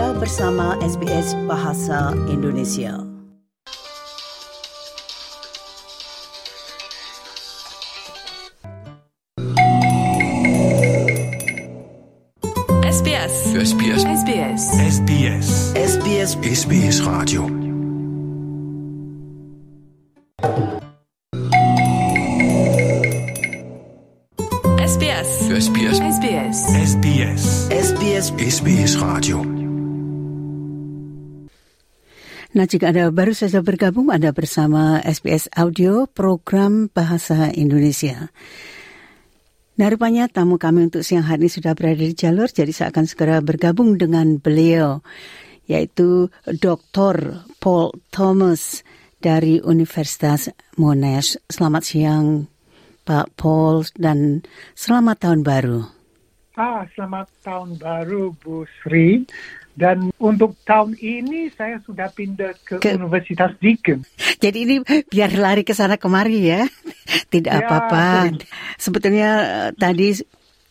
Anda bersama SBS Bahasa Indonesia. SBS. SBS. SBS. SBS. SBS SBS Radio. SBS. SBS. SBS. SBS. SBS SBS Radio. Nah, jika Anda baru saja bergabung, Anda bersama SBS Audio Program Bahasa Indonesia. Nah, rupanya tamu kami untuk siang hari ini sudah berada di jalur, jadi saya akan segera bergabung dengan beliau, yaitu Dr. Paul Thomas dari Universitas Monash. Selamat siang, Pak Paul, dan selamat tahun baru. Ah, selamat tahun baru Bu Sri. Dan untuk tahun ini saya sudah pindah ke, Ke- Universitas Deakin. Jadi ini biar lari ke sana kemari ya. Tidak Ya, apa-apa. betul. Sebetulnya eh, tadi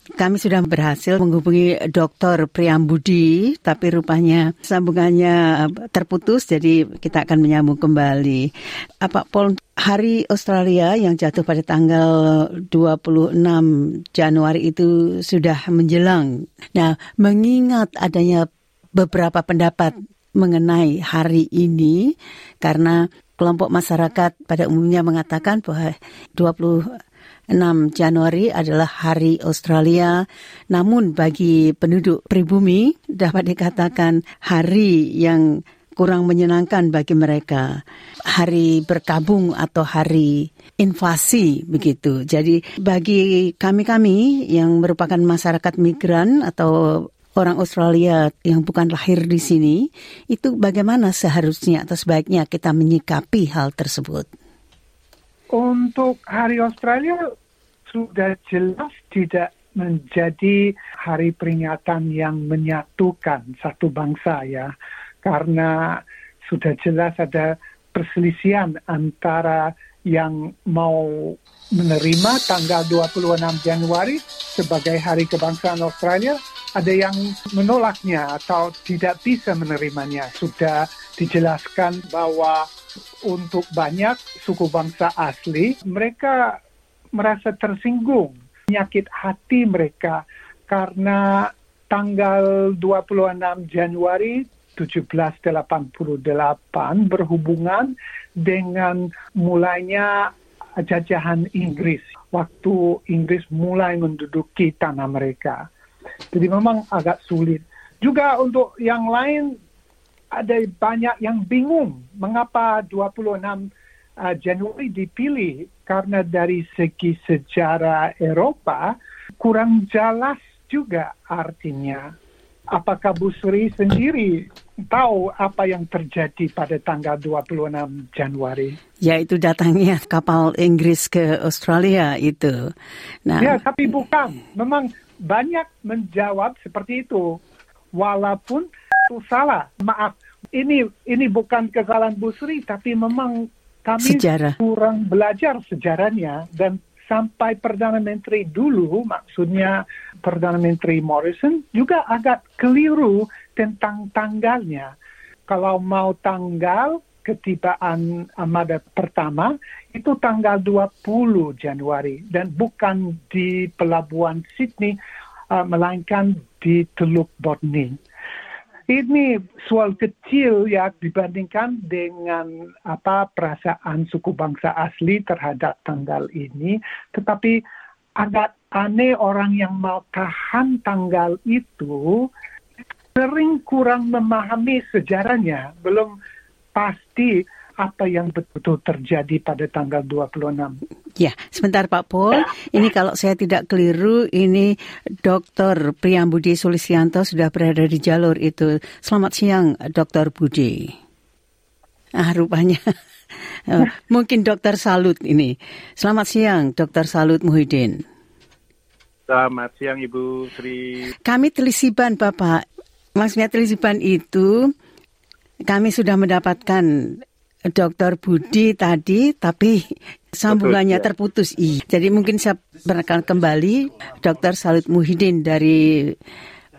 kami sudah berhasil menghubungi Dr. Priambudi, tapi rupanya sambungannya eh, terputus, jadi kita akan menyambung kembali. Apa Paul, hari Australia yang jatuh pada tanggal 26 Januari itu sudah menjelang. Nah, mengingat adanya beberapa pendapat mengenai hari ini karena kelompok masyarakat pada umumnya mengatakan bahwa 26 Januari adalah hari Australia. Namun bagi penduduk pribumi dapat dikatakan hari yang kurang menyenangkan bagi mereka. Hari berkabung atau hari invasi begitu. Jadi bagi kami-kami yang merupakan masyarakat migran atau orang Australia yang bukan lahir di sini, itu bagaimana seharusnya atau sebaiknya kita menyikapi hal tersebut? Untuk Hari Australia sudah jelas tidak menjadi hari peringatan yang menyatukan satu bangsa ya. Karena sudah jelas ada perselisihan antara yang mau menerima tanggal 26 Januari sebagai hari kebangsaan Australia, ada yang menolaknya atau tidak bisa menerimanya. Sudah dijelaskan bahwa untuk banyak suku bangsa asli, mereka merasa tersinggung, menyakit hati mereka karena tanggal 26 Januari 1788 berhubungan dengan mulainya jajahan Inggris waktu Inggris mulai menduduki tanah mereka. Jadi memang agak sulit. Juga untuk yang lain ada banyak yang bingung mengapa 26 uh, Januari dipilih karena dari segi sejarah Eropa kurang jelas juga artinya. Apakah Bu Sri sendiri tahu apa yang terjadi pada tanggal 26 Januari? Yaitu datangnya kapal Inggris ke Australia itu. Nah, Ya, tapi bukan. Memang banyak menjawab seperti itu. Walaupun itu salah. Maaf, ini ini bukan kesalahan Bu Sri, tapi memang kami Sejarah. kurang belajar sejarahnya dan sampai Perdana Menteri dulu, maksudnya Perdana Menteri Morrison juga agak keliru tentang tanggalnya. Kalau mau tanggal ketibaan Armada pertama itu tanggal 20 Januari. Dan bukan di pelabuhan Sydney uh, melainkan di Teluk Botany. Ini soal kecil ya dibandingkan dengan apa perasaan suku bangsa asli terhadap tanggal ini, tetapi agak aneh orang yang mau tahan tanggal itu sering kurang memahami sejarahnya, belum pasti apa yang betul-betul terjadi pada tanggal 26. Ya, sebentar Pak Paul. Ini kalau saya tidak keliru, ini Dr. Priambudi Sulisyanto sudah berada di jalur itu. Selamat siang, Dr. Budi. Ah, rupanya. Eh, Mungkin Dr. Salut ini. Selamat siang, Dr. Salut Muhyiddin. Selamat siang Ibu Sri. Kami telisiban Bapak. Maksudnya telisiban itu kami sudah mendapatkan Dr. Budi tadi, tapi sambungannya ya. terputus. Iya. Jadi mungkin saya perkenalkan kembali Dr. Salut Muhyiddin dari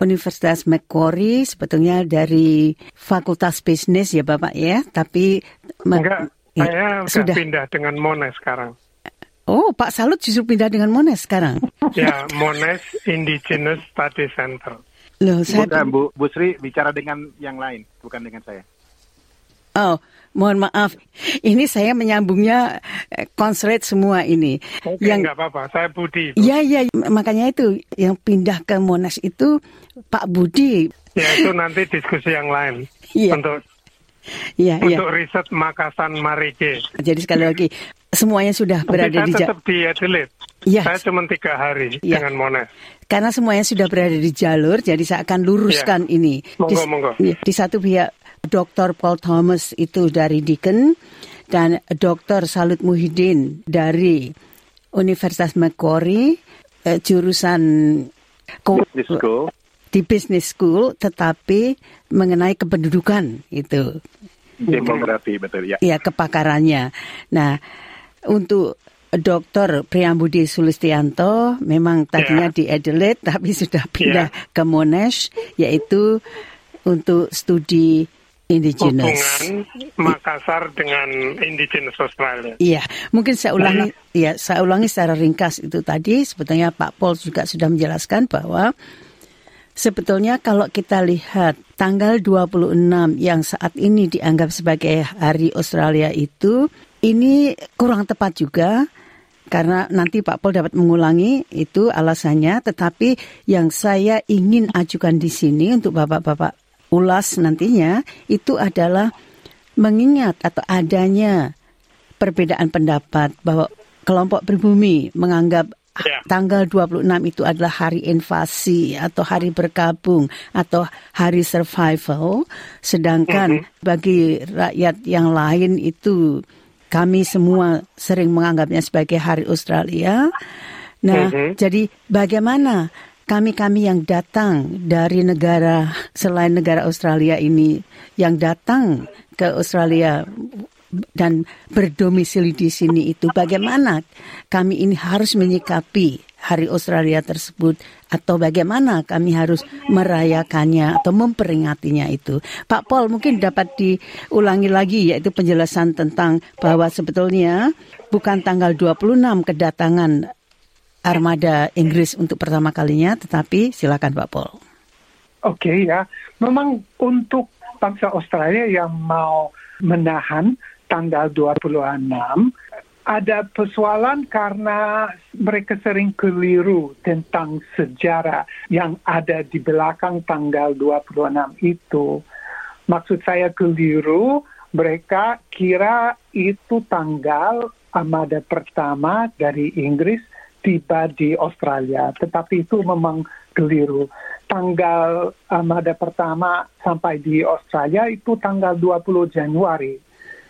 Universitas Macquarie sebetulnya dari Fakultas Bisnis ya Bapak ya, tapi Enggak, ya, saya sudah. sudah pindah dengan Monash sekarang. Oh, Pak Salut justru pindah dengan Monash sekarang. Ya, Monash Indigenous Study Center. Loh, saya Bukan Bu, Bu Sri bicara dengan yang lain, bukan dengan saya. Oh, mohon maaf. Ini saya menyambungnya eh, konsulat semua ini. Oke, yang enggak apa-apa. Saya Budi. Bu. Iya, iya, makanya itu yang pindah ke Monash itu Pak Budi. Ya, itu nanti diskusi yang lain. Iya. Untuk Iya, iya. untuk riset Makassar Marike. Jadi sekali lagi semuanya sudah Tapi berada saya di tetap di Adelaide. Iya. Saya cuma tiga hari Iya. dengan Monash. karena semuanya sudah berada di jalur, jadi saya akan luruskan ini. Monggo, di, monggo. iya, di satu pihak Dr. Paul Thomas itu dari Deakin dan Dr. Salut Muhyiddin dari Universitas Macquarie eh, jurusan Business School. di business school, tetapi mengenai kependudukan itu. Demografi betul ya. ya kepakarannya. Nah, untuk Dr. Priyambudi Sulistianto memang tadinya Ya. di Adelaide tapi sudah pindah ke Monash yaitu untuk studi indigenous. Hubungan Makassar dengan Indigenous Australia. Iya, mungkin saya ulangi ya, saya ulangi secara ringkas itu tadi sebetulnya Pak Pol juga sudah menjelaskan bahwa sebetulnya kalau kita lihat tanggal 26 yang saat ini dianggap sebagai hari Australia itu ini kurang tepat juga karena nanti Pak Pol dapat mengulangi itu alasannya tetapi yang saya ingin ajukan di sini untuk Bapak-bapak ulas nantinya itu adalah mengingat atau adanya perbedaan pendapat bahwa kelompok pribumi menganggap Ya. tanggal 26 itu adalah hari invasi atau hari bergabung atau hari survival sedangkan bagi rakyat yang lain itu kami semua sering menganggapnya sebagai hari Australia. Nah, Mhm. jadi bagaimana kami-kami yang datang dari negara selain negara Australia ini yang datang ke Australia dan berdomisili di sini itu bagaimana kami ini harus menyikapi Hari Australia tersebut atau bagaimana kami harus merayakannya atau memperingatinya itu. Pak Paul mungkin dapat diulangi lagi yaitu penjelasan tentang bahwa sebetulnya bukan tanggal 26 kedatangan armada Inggris untuk pertama kalinya tetapi silakan Pak Paul. Oke ya, memang untuk bangsa Australia yang mau menahan tanggal 26 ada persoalan karena mereka sering keliru tentang sejarah yang ada di belakang tanggal 26 itu. Maksud saya keliru, mereka kira itu tanggal armada pertama dari Inggris tiba di Australia, tetapi itu memang keliru. Tanggal armada pertama sampai di Australia itu tanggal 20 Januari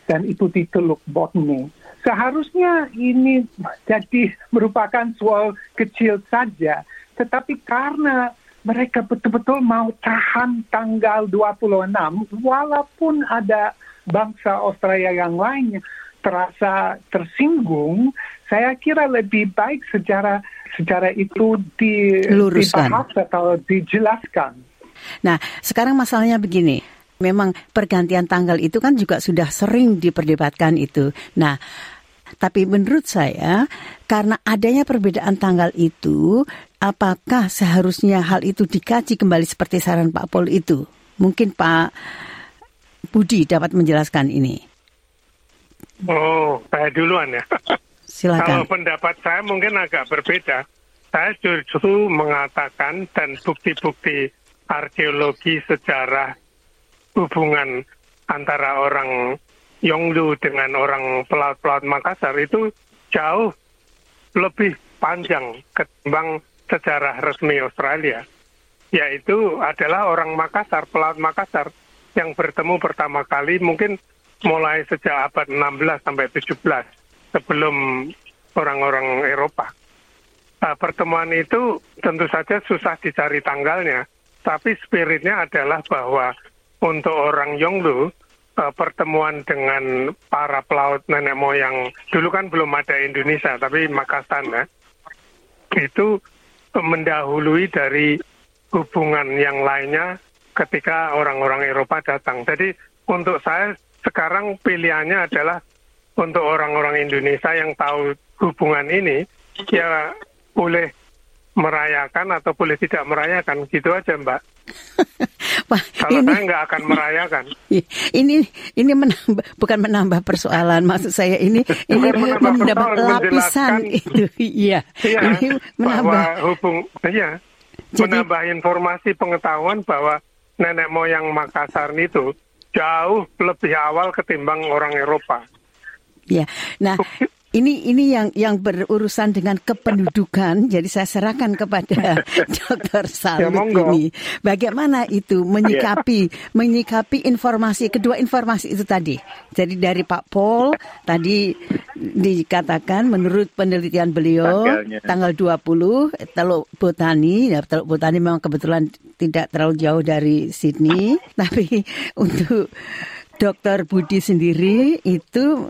dan itu di Teluk Botany. Seharusnya ini jadi merupakan soal kecil saja, tetapi karena mereka betul-betul mau tahan tanggal 26 walaupun ada bangsa Australia yang lain terasa tersinggung, saya kira lebih baik secara secara itu di, Luruskan. dibahas atau dijelaskan. Nah, sekarang masalahnya begini. Memang pergantian tanggal itu kan juga sudah sering diperdebatkan itu. Nah, tapi menurut saya karena adanya perbedaan tanggal itu, apakah seharusnya hal itu dikaji kembali seperti saran Pak Pol itu? Mungkin Pak Budi dapat menjelaskan ini. Oh, saya duluan ya. Kalau Silakan. pendapat saya mungkin agak berbeda. Saya justru mengatakan dan bukti-bukti arkeologi sejarah hubungan antara orang Yonglu dengan orang pelaut-pelaut Makassar itu jauh lebih panjang ketimbang sejarah resmi Australia. Yaitu adalah orang Makassar, pelaut Makassar yang bertemu pertama kali mungkin mulai sejak abad 16 sampai 17 sebelum orang-orang Eropa. Nah, pertemuan itu tentu saja susah dicari tanggalnya, tapi spiritnya adalah bahwa untuk orang Yonglu, eh, pertemuan dengan para pelaut nenek moyang, dulu kan belum ada Indonesia, tapi Makassar ya, itu mendahului dari hubungan yang lainnya ketika orang-orang Eropa datang. Jadi untuk saya sekarang pilihannya adalah untuk orang-orang Indonesia yang tahu hubungan ini ya boleh merayakan atau boleh tidak merayakan. Gitu aja Mbak. Wah, Kalau ini, saya nggak akan merayakan. ini ini menambah bukan menambah persoalan maksud saya ini ini persoalan, lapisan. itu iya. Iya, ini menambah hubung, iya, Jadi- menambah informasi pengetahuan bahwa nenek moyang Makassar itu jauh lebih awal ketimbang orang Eropa. ya nah ini ini yang yang berurusan dengan kependudukan jadi saya serahkan kepada Dr. Salut monggo. ini bagaimana itu menyikapi menyikapi informasi kedua informasi itu tadi jadi dari Pak Paul tadi dikatakan menurut penelitian beliau Tanggalnya. tanggal 20 Teluk Botani ya Teluk Botani memang kebetulan tidak terlalu jauh dari Sydney tapi untuk Dokter Budi sendiri itu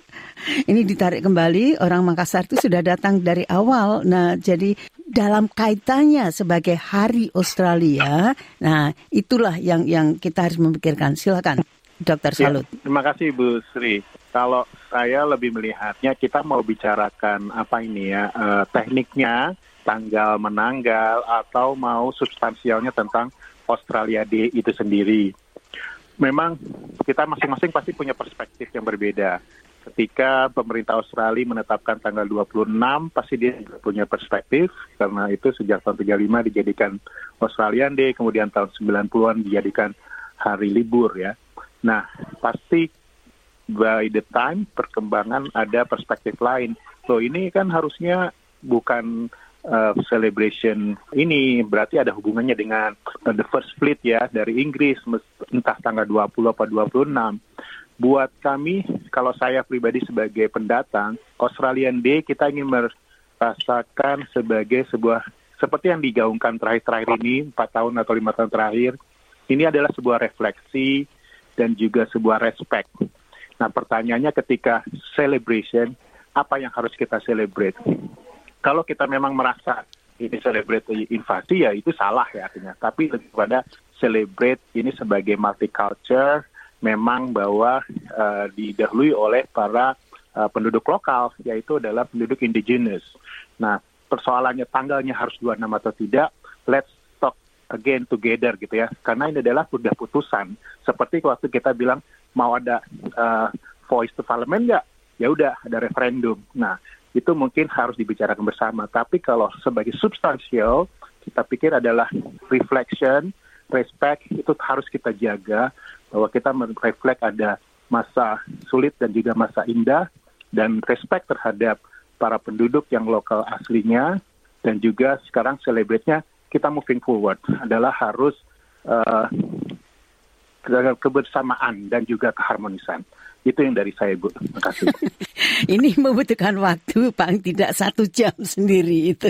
ini ditarik kembali orang Makassar itu sudah datang dari awal. Nah, jadi dalam kaitannya sebagai Hari Australia, nah itulah yang yang kita harus memikirkan. Silakan, Dokter Ya, Salut. terima kasih Bu Sri. Kalau saya lebih melihatnya kita mau bicarakan apa ini ya eh, tekniknya tanggal menanggal atau mau substansialnya tentang Australia Day itu sendiri. Memang kita masing-masing pasti punya perspektif yang berbeda. Ketika pemerintah Australia menetapkan tanggal 26, pasti dia punya perspektif karena itu sejak tahun 35 dijadikan Australian Day, kemudian tahun 90-an dijadikan hari libur ya. Nah, pasti by the time perkembangan ada perspektif lain. So ini kan harusnya bukan uh, celebration ini berarti ada hubungannya dengan uh, the first fleet ya dari Inggris entah tanggal 20 apa 26. Buat kami kalau saya pribadi sebagai pendatang Australian Day kita ingin merasakan sebagai sebuah seperti yang digaungkan terakhir-terakhir ini empat tahun atau lima tahun terakhir ini adalah sebuah refleksi dan juga sebuah respect. Nah pertanyaannya ketika celebration, apa yang harus kita celebrate? Kalau kita memang merasa ini celebrate invasi ya itu salah ya artinya. Tapi lebih pada celebrate ini sebagai multicultural, memang bahwa uh, didahului oleh para uh, penduduk lokal, yaitu adalah penduduk indigenous. Nah persoalannya tanggalnya harus 26 atau tidak, let's talk again together gitu ya. Karena ini adalah sudah putusan. Seperti waktu kita bilang mau ada uh, voice to parliament nggak? Ya udah ada referendum. Nah itu mungkin harus dibicarakan bersama. Tapi kalau sebagai substansial, kita pikir adalah reflection, respect itu harus kita jaga bahwa kita mereflek ada masa sulit dan juga masa indah dan respect terhadap para penduduk yang lokal aslinya dan juga sekarang celebrate-nya kita moving forward adalah harus uh, ke- kebersamaan dan juga keharmonisan. Itu yang dari saya, Bu. Terima kasih. Ini membutuhkan waktu paling tidak satu jam sendiri itu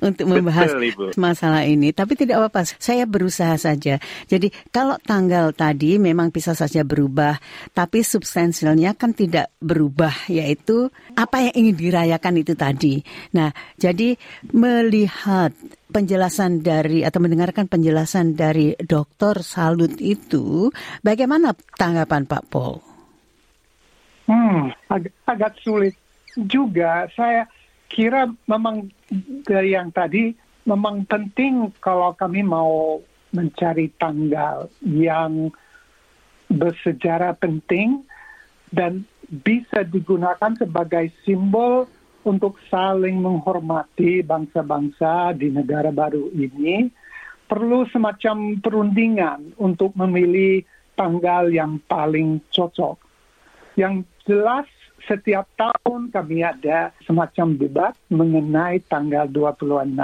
untuk membahas Betul, Ibu. masalah ini. Tapi tidak apa-apa, saya berusaha saja. Jadi kalau tanggal tadi memang bisa saja berubah, tapi substansialnya kan tidak berubah, yaitu apa yang ingin dirayakan itu tadi. Nah, jadi melihat penjelasan dari atau mendengarkan penjelasan dari Dokter Salut itu, bagaimana tanggapan Pak Paul? Hmm, ag- agak sulit juga. Saya kira memang dari yang tadi memang penting kalau kami mau mencari tanggal yang bersejarah penting dan bisa digunakan sebagai simbol untuk saling menghormati bangsa-bangsa di negara baru ini perlu semacam perundingan untuk memilih tanggal yang paling cocok. Yang jelas setiap tahun kami ada semacam debat mengenai tanggal 26.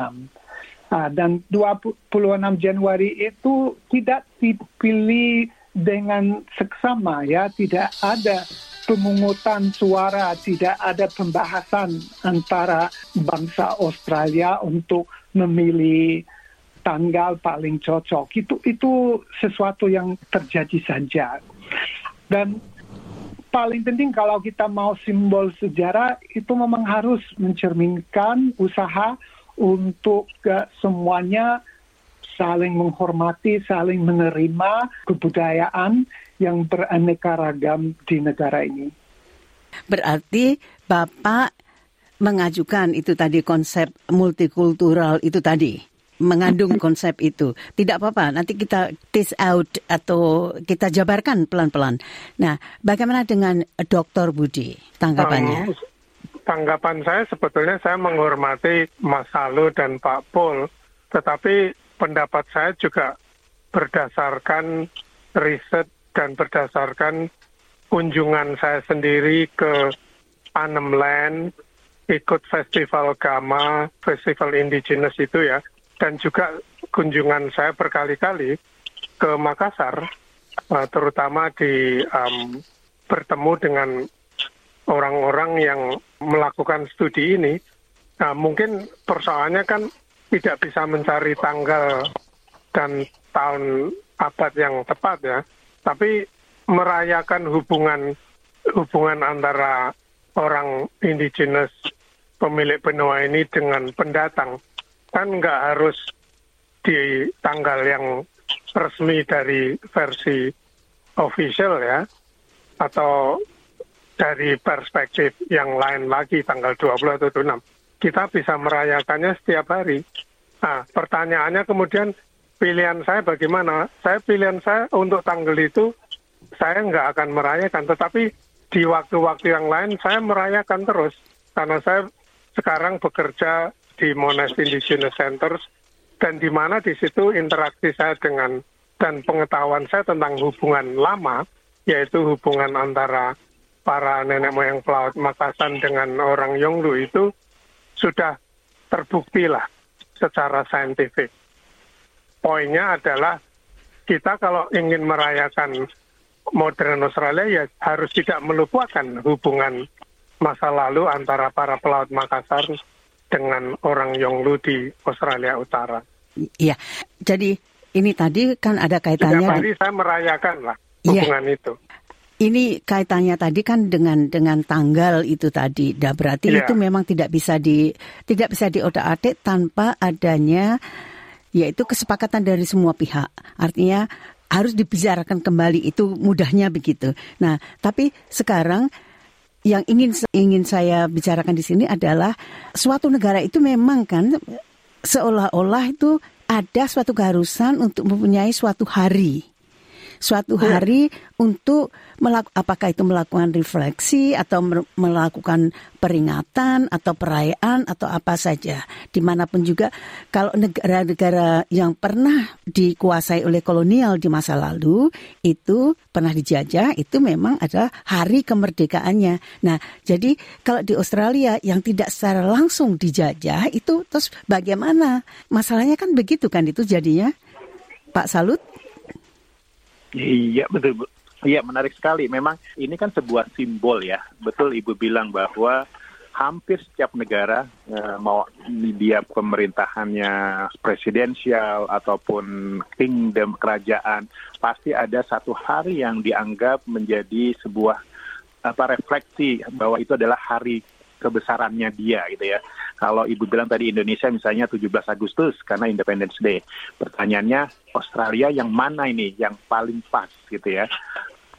Ah, dan 26 Januari itu tidak dipilih dengan seksama ya, tidak ada pemungutan suara, tidak ada pembahasan antara bangsa Australia untuk memilih tanggal paling cocok. Itu itu sesuatu yang terjadi saja. Dan paling penting kalau kita mau simbol sejarah itu memang harus mencerminkan usaha untuk uh, semuanya saling menghormati, saling menerima kebudayaan yang beraneka ragam di negara ini. Berarti Bapak mengajukan itu tadi konsep multikultural itu tadi mengandung konsep itu. Tidak apa-apa, nanti kita test out atau kita jabarkan pelan-pelan. Nah, bagaimana dengan Dr. Budi tanggapannya? Um, tanggapan saya sebetulnya saya menghormati Mas Salu dan Pak Pol, tetapi pendapat saya juga berdasarkan riset dan berdasarkan kunjungan saya sendiri ke Anem Land, ikut festival Gama, festival indigenous itu ya, dan juga kunjungan saya berkali-kali ke Makassar, uh, terutama di um, bertemu dengan orang-orang yang melakukan studi ini. Nah, mungkin persoalannya kan tidak bisa mencari tanggal dan tahun abad yang tepat ya, tapi merayakan hubungan hubungan antara orang indigenous pemilik benua ini dengan pendatang kan nggak harus di tanggal yang resmi dari versi official ya atau dari perspektif yang lain lagi tanggal 20 atau 26. Kita bisa merayakannya setiap hari. Nah, pertanyaannya kemudian pilihan saya bagaimana? Saya pilihan saya untuk tanggal itu saya nggak akan merayakan, tetapi di waktu-waktu yang lain saya merayakan terus karena saya sekarang bekerja di Monash Indigenous Centers dan di mana di situ interaksi saya dengan dan pengetahuan saya tentang hubungan lama yaitu hubungan antara para nenek moyang pelaut Makassar dengan orang Yonglu itu sudah terbukti lah secara saintifik. Poinnya adalah kita kalau ingin merayakan modern Australia ya harus tidak melupakan hubungan masa lalu antara para pelaut Makassar dengan orang Yonglu di Australia Utara. Iya, jadi ini tadi kan ada kaitannya. Setiap hari saya merayakan lah iya. hubungan ya. itu. Ini kaitannya tadi kan dengan dengan tanggal itu tadi. Nah, berarti ya. itu memang tidak bisa di tidak bisa diotak-atik tanpa adanya yaitu kesepakatan dari semua pihak. Artinya harus dibicarakan kembali itu mudahnya begitu. Nah, tapi sekarang yang ingin ingin saya bicarakan di sini adalah suatu negara itu memang kan seolah-olah itu ada suatu keharusan untuk mempunyai suatu hari suatu iya. hari untuk melak apakah itu melakukan refleksi atau melakukan peringatan atau perayaan atau apa saja. Di mana pun juga kalau negara-negara yang pernah dikuasai oleh kolonial di masa lalu itu pernah dijajah itu memang ada hari kemerdekaannya. Nah jadi kalau di Australia yang tidak secara langsung dijajah itu terus bagaimana? Masalahnya kan begitu kan itu jadinya? Pak Salut Iya betul. Iya menarik sekali. Memang ini kan sebuah simbol ya. Betul Ibu bilang bahwa hampir setiap negara eh, mau dia pemerintahannya presidensial ataupun kingdom kerajaan pasti ada satu hari yang dianggap menjadi sebuah apa refleksi bahwa itu adalah hari kebesarannya dia gitu ya. Kalau Ibu bilang tadi Indonesia misalnya 17 Agustus karena Independence Day. Pertanyaannya Australia yang mana ini yang paling pas gitu ya.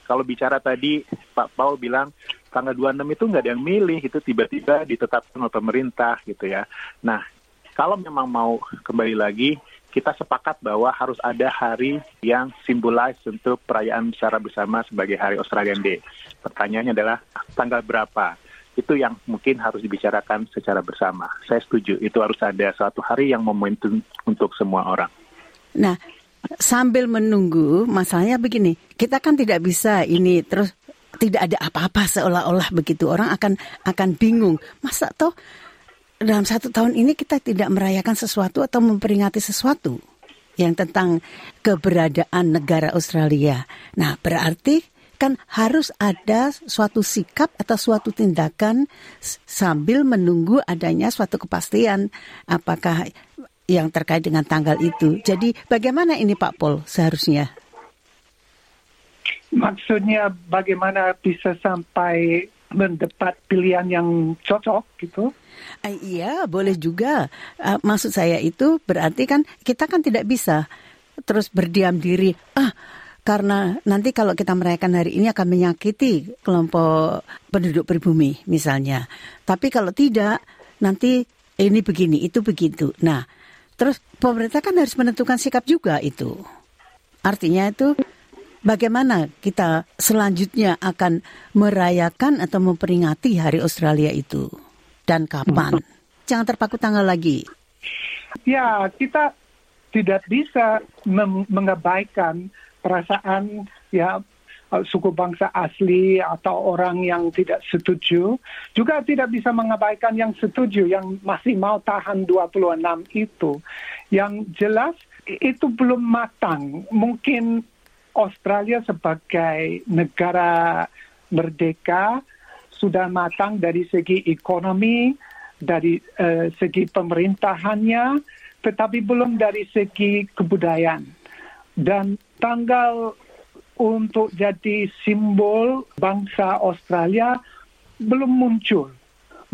Kalau bicara tadi Pak Paul bilang tanggal 26 itu nggak ada yang milih, itu tiba-tiba ditetapkan oleh pemerintah gitu ya. Nah, kalau memang mau kembali lagi, kita sepakat bahwa harus ada hari yang simbolize untuk perayaan secara bersama sebagai Hari Australian Day. Pertanyaannya adalah tanggal berapa? Itu yang mungkin harus dibicarakan secara bersama. Saya setuju, itu harus ada suatu hari yang momentum untuk semua orang. Nah, sambil menunggu, masalahnya begini, kita kan tidak bisa ini terus tidak ada apa-apa seolah-olah begitu orang akan akan bingung masa toh dalam satu tahun ini kita tidak merayakan sesuatu atau memperingati sesuatu yang tentang keberadaan negara Australia. Nah, berarti kan harus ada suatu sikap atau suatu tindakan sambil menunggu adanya suatu kepastian apakah yang terkait dengan tanggal itu. Jadi bagaimana ini Pak Pol seharusnya? Maksudnya bagaimana bisa sampai mendapat pilihan yang cocok gitu. Eh, iya, boleh juga. Uh, maksud saya itu berarti kan kita kan tidak bisa terus berdiam diri. Ah, karena nanti kalau kita merayakan hari ini akan menyakiti kelompok penduduk pribumi misalnya. Tapi kalau tidak, nanti ini begini, itu begitu. Nah, terus pemerintah kan harus menentukan sikap juga itu. Artinya itu bagaimana kita selanjutnya akan merayakan atau memperingati Hari Australia itu dan kapan? Jangan terpaku tanggal lagi. Ya, kita tidak bisa mengabaikan perasaan ya uh, suku bangsa asli atau orang yang tidak setuju juga tidak bisa mengabaikan yang setuju yang masih mau tahan 26 itu. Yang jelas itu belum matang. Mungkin Australia sebagai negara merdeka sudah matang dari segi ekonomi dari uh, segi pemerintahannya tetapi belum dari segi kebudayaan. Dan tanggal untuk jadi simbol bangsa Australia belum muncul.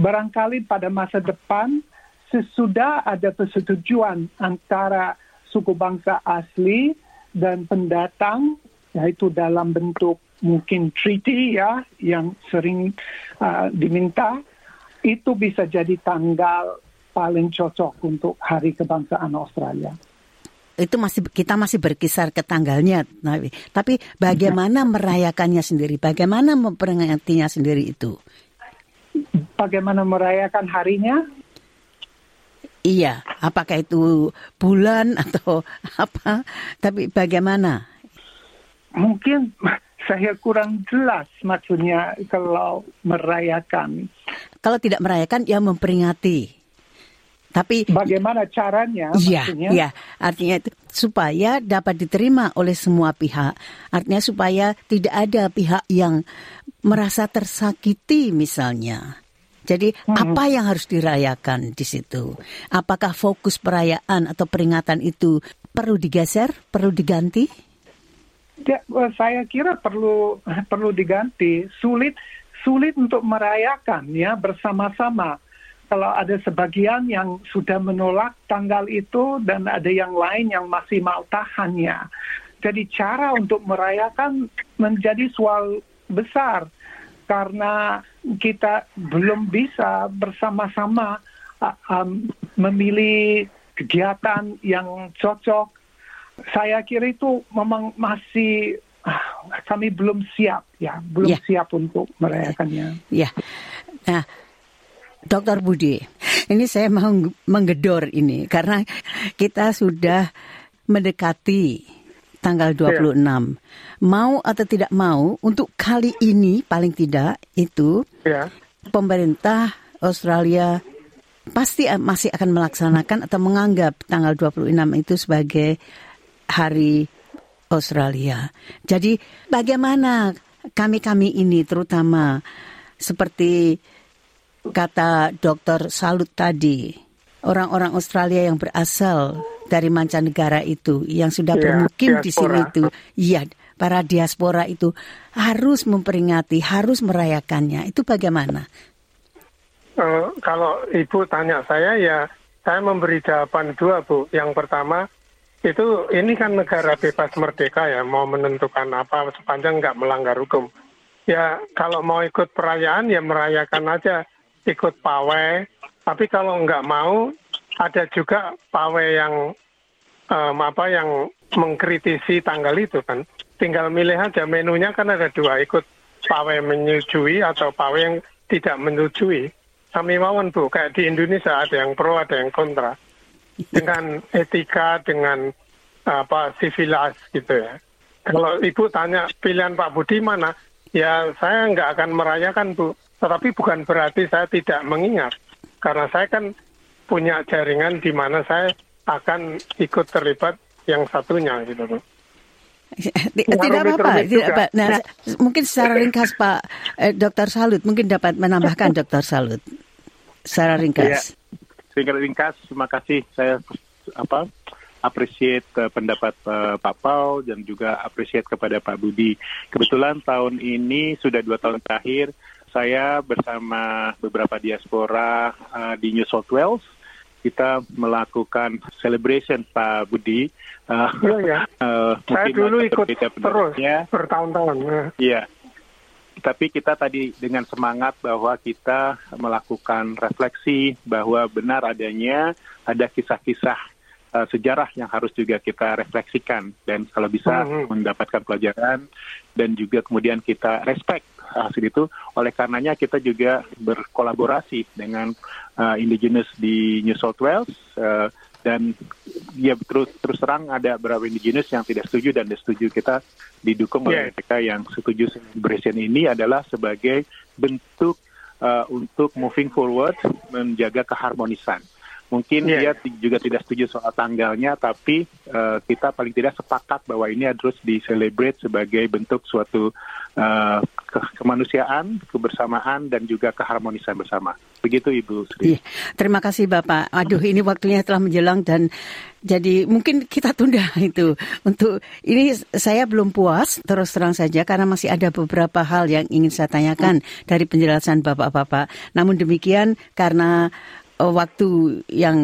Barangkali pada masa depan sesudah ada persetujuan antara suku bangsa asli dan pendatang yaitu dalam bentuk mungkin treaty ya yang sering uh, diminta itu bisa jadi tanggal paling cocok untuk hari kebangsaan Australia itu masih kita masih berkisar ke tanggalnya, tapi bagaimana merayakannya sendiri, bagaimana memperingatinya sendiri itu? Bagaimana merayakan harinya? Iya, apakah itu bulan atau apa? Tapi bagaimana? Mungkin saya kurang jelas maksudnya kalau merayakan. Kalau tidak merayakan, ya memperingati. Tapi bagaimana caranya? Iya, iya. Artinya itu supaya dapat diterima oleh semua pihak. Artinya supaya tidak ada pihak yang merasa tersakiti misalnya. Jadi hmm. apa yang harus dirayakan di situ? Apakah fokus perayaan atau peringatan itu perlu digeser, perlu diganti? Ya, saya kira perlu perlu diganti. Sulit sulit untuk merayakan ya bersama-sama kalau ada sebagian yang sudah menolak tanggal itu dan ada yang lain yang masih mau tahannya. Jadi cara untuk merayakan menjadi soal besar karena kita belum bisa bersama-sama uh, um, memilih kegiatan yang cocok. Saya kira itu memang masih uh, kami belum siap ya, belum yeah. siap untuk merayakannya. Ya. Yeah. Nah, Dokter Budi, ini saya mau menggedor ini karena kita sudah mendekati tanggal 26. Ya. Mau atau tidak mau, untuk kali ini paling tidak itu ya. pemerintah Australia pasti masih akan melaksanakan atau menganggap tanggal 26 itu sebagai hari Australia. Jadi bagaimana kami-kami ini terutama seperti kata Dr. Salut tadi, orang-orang Australia yang berasal dari mancanegara itu yang sudah ya, bermukim diaspora. di sini itu, iya, para diaspora itu harus memperingati, harus merayakannya. Itu bagaimana? Uh, kalau Ibu tanya saya ya, saya memberi jawaban dua Bu. Yang pertama itu ini kan negara bebas merdeka ya, mau menentukan apa sepanjang nggak melanggar hukum. Ya kalau mau ikut perayaan ya merayakan aja ikut pawai. Tapi kalau nggak mau, ada juga pawai yang um, apa yang mengkritisi tanggal itu kan. Tinggal milih aja menunya kan ada dua, ikut pawai menyetujui atau pawai yang tidak menyetujui. Kami mawon bu, kayak di Indonesia ada yang pro, ada yang kontra. Dengan etika, dengan apa sivilas gitu ya. Kalau ibu tanya pilihan Pak Budi mana, ya saya nggak akan merayakan bu. Tetapi bukan berarti saya tidak mengingat, karena saya kan punya jaringan di mana saya akan ikut terlibat yang satunya gitu Bu. Tidak apa-apa, tidak apa. Nah, nah, mungkin secara ringkas Pak eh, Dokter Salut mungkin dapat menambahkan Dokter Salut secara ringkas. Ya, ringkas, terima kasih. Saya apa appreciate uh, pendapat uh, Pak Paul dan juga appreciate kepada Pak Budi. Kebetulan tahun ini sudah dua tahun terakhir saya bersama beberapa diaspora uh, di New South Wales kita melakukan celebration Pak Budi. Uh, Iya, ya. uh, Saya dulu ikut terus bertahun-tahun. ya. Iya. Tapi kita tadi dengan semangat bahwa kita melakukan refleksi bahwa benar adanya ada kisah-kisah uh, sejarah yang harus juga kita refleksikan dan kalau bisa Mhm. mendapatkan pelajaran dan juga kemudian kita respect hasil itu. Oleh karenanya kita juga berkolaborasi dengan uh, indigenous di New South Wales uh, dan ya terus terus terang ada beberapa indigenous yang tidak setuju dan tidak setuju kita didukung oleh Yes. mereka yang setuju celebration ini adalah sebagai bentuk uh, untuk moving forward menjaga keharmonisan. Mungkin Yeah. dia ti- juga tidak setuju soal tanggalnya, tapi uh, kita paling tidak sepakat bahwa ini harus di-celebrate sebagai bentuk suatu uh, ke- kemanusiaan, kebersamaan, dan juga keharmonisan bersama. Begitu Ibu Sri. Iya, terima kasih Bapak. Aduh, ini waktunya telah menjelang dan jadi mungkin kita tunda itu untuk ini saya belum puas terus terang saja karena masih ada beberapa hal yang ingin saya tanyakan dari penjelasan Bapak-bapak. Namun demikian karena waktu yang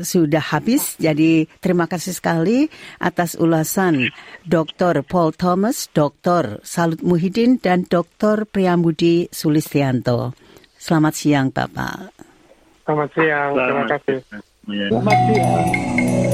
sudah habis. Jadi terima kasih sekali atas ulasan Dr. Paul Thomas, Dr. Salut Muhyiddin, dan Dr. Priyambudi Sulistianto. Selamat siang, Bapak. Selamat siang. Terima kasih. Selamat siang.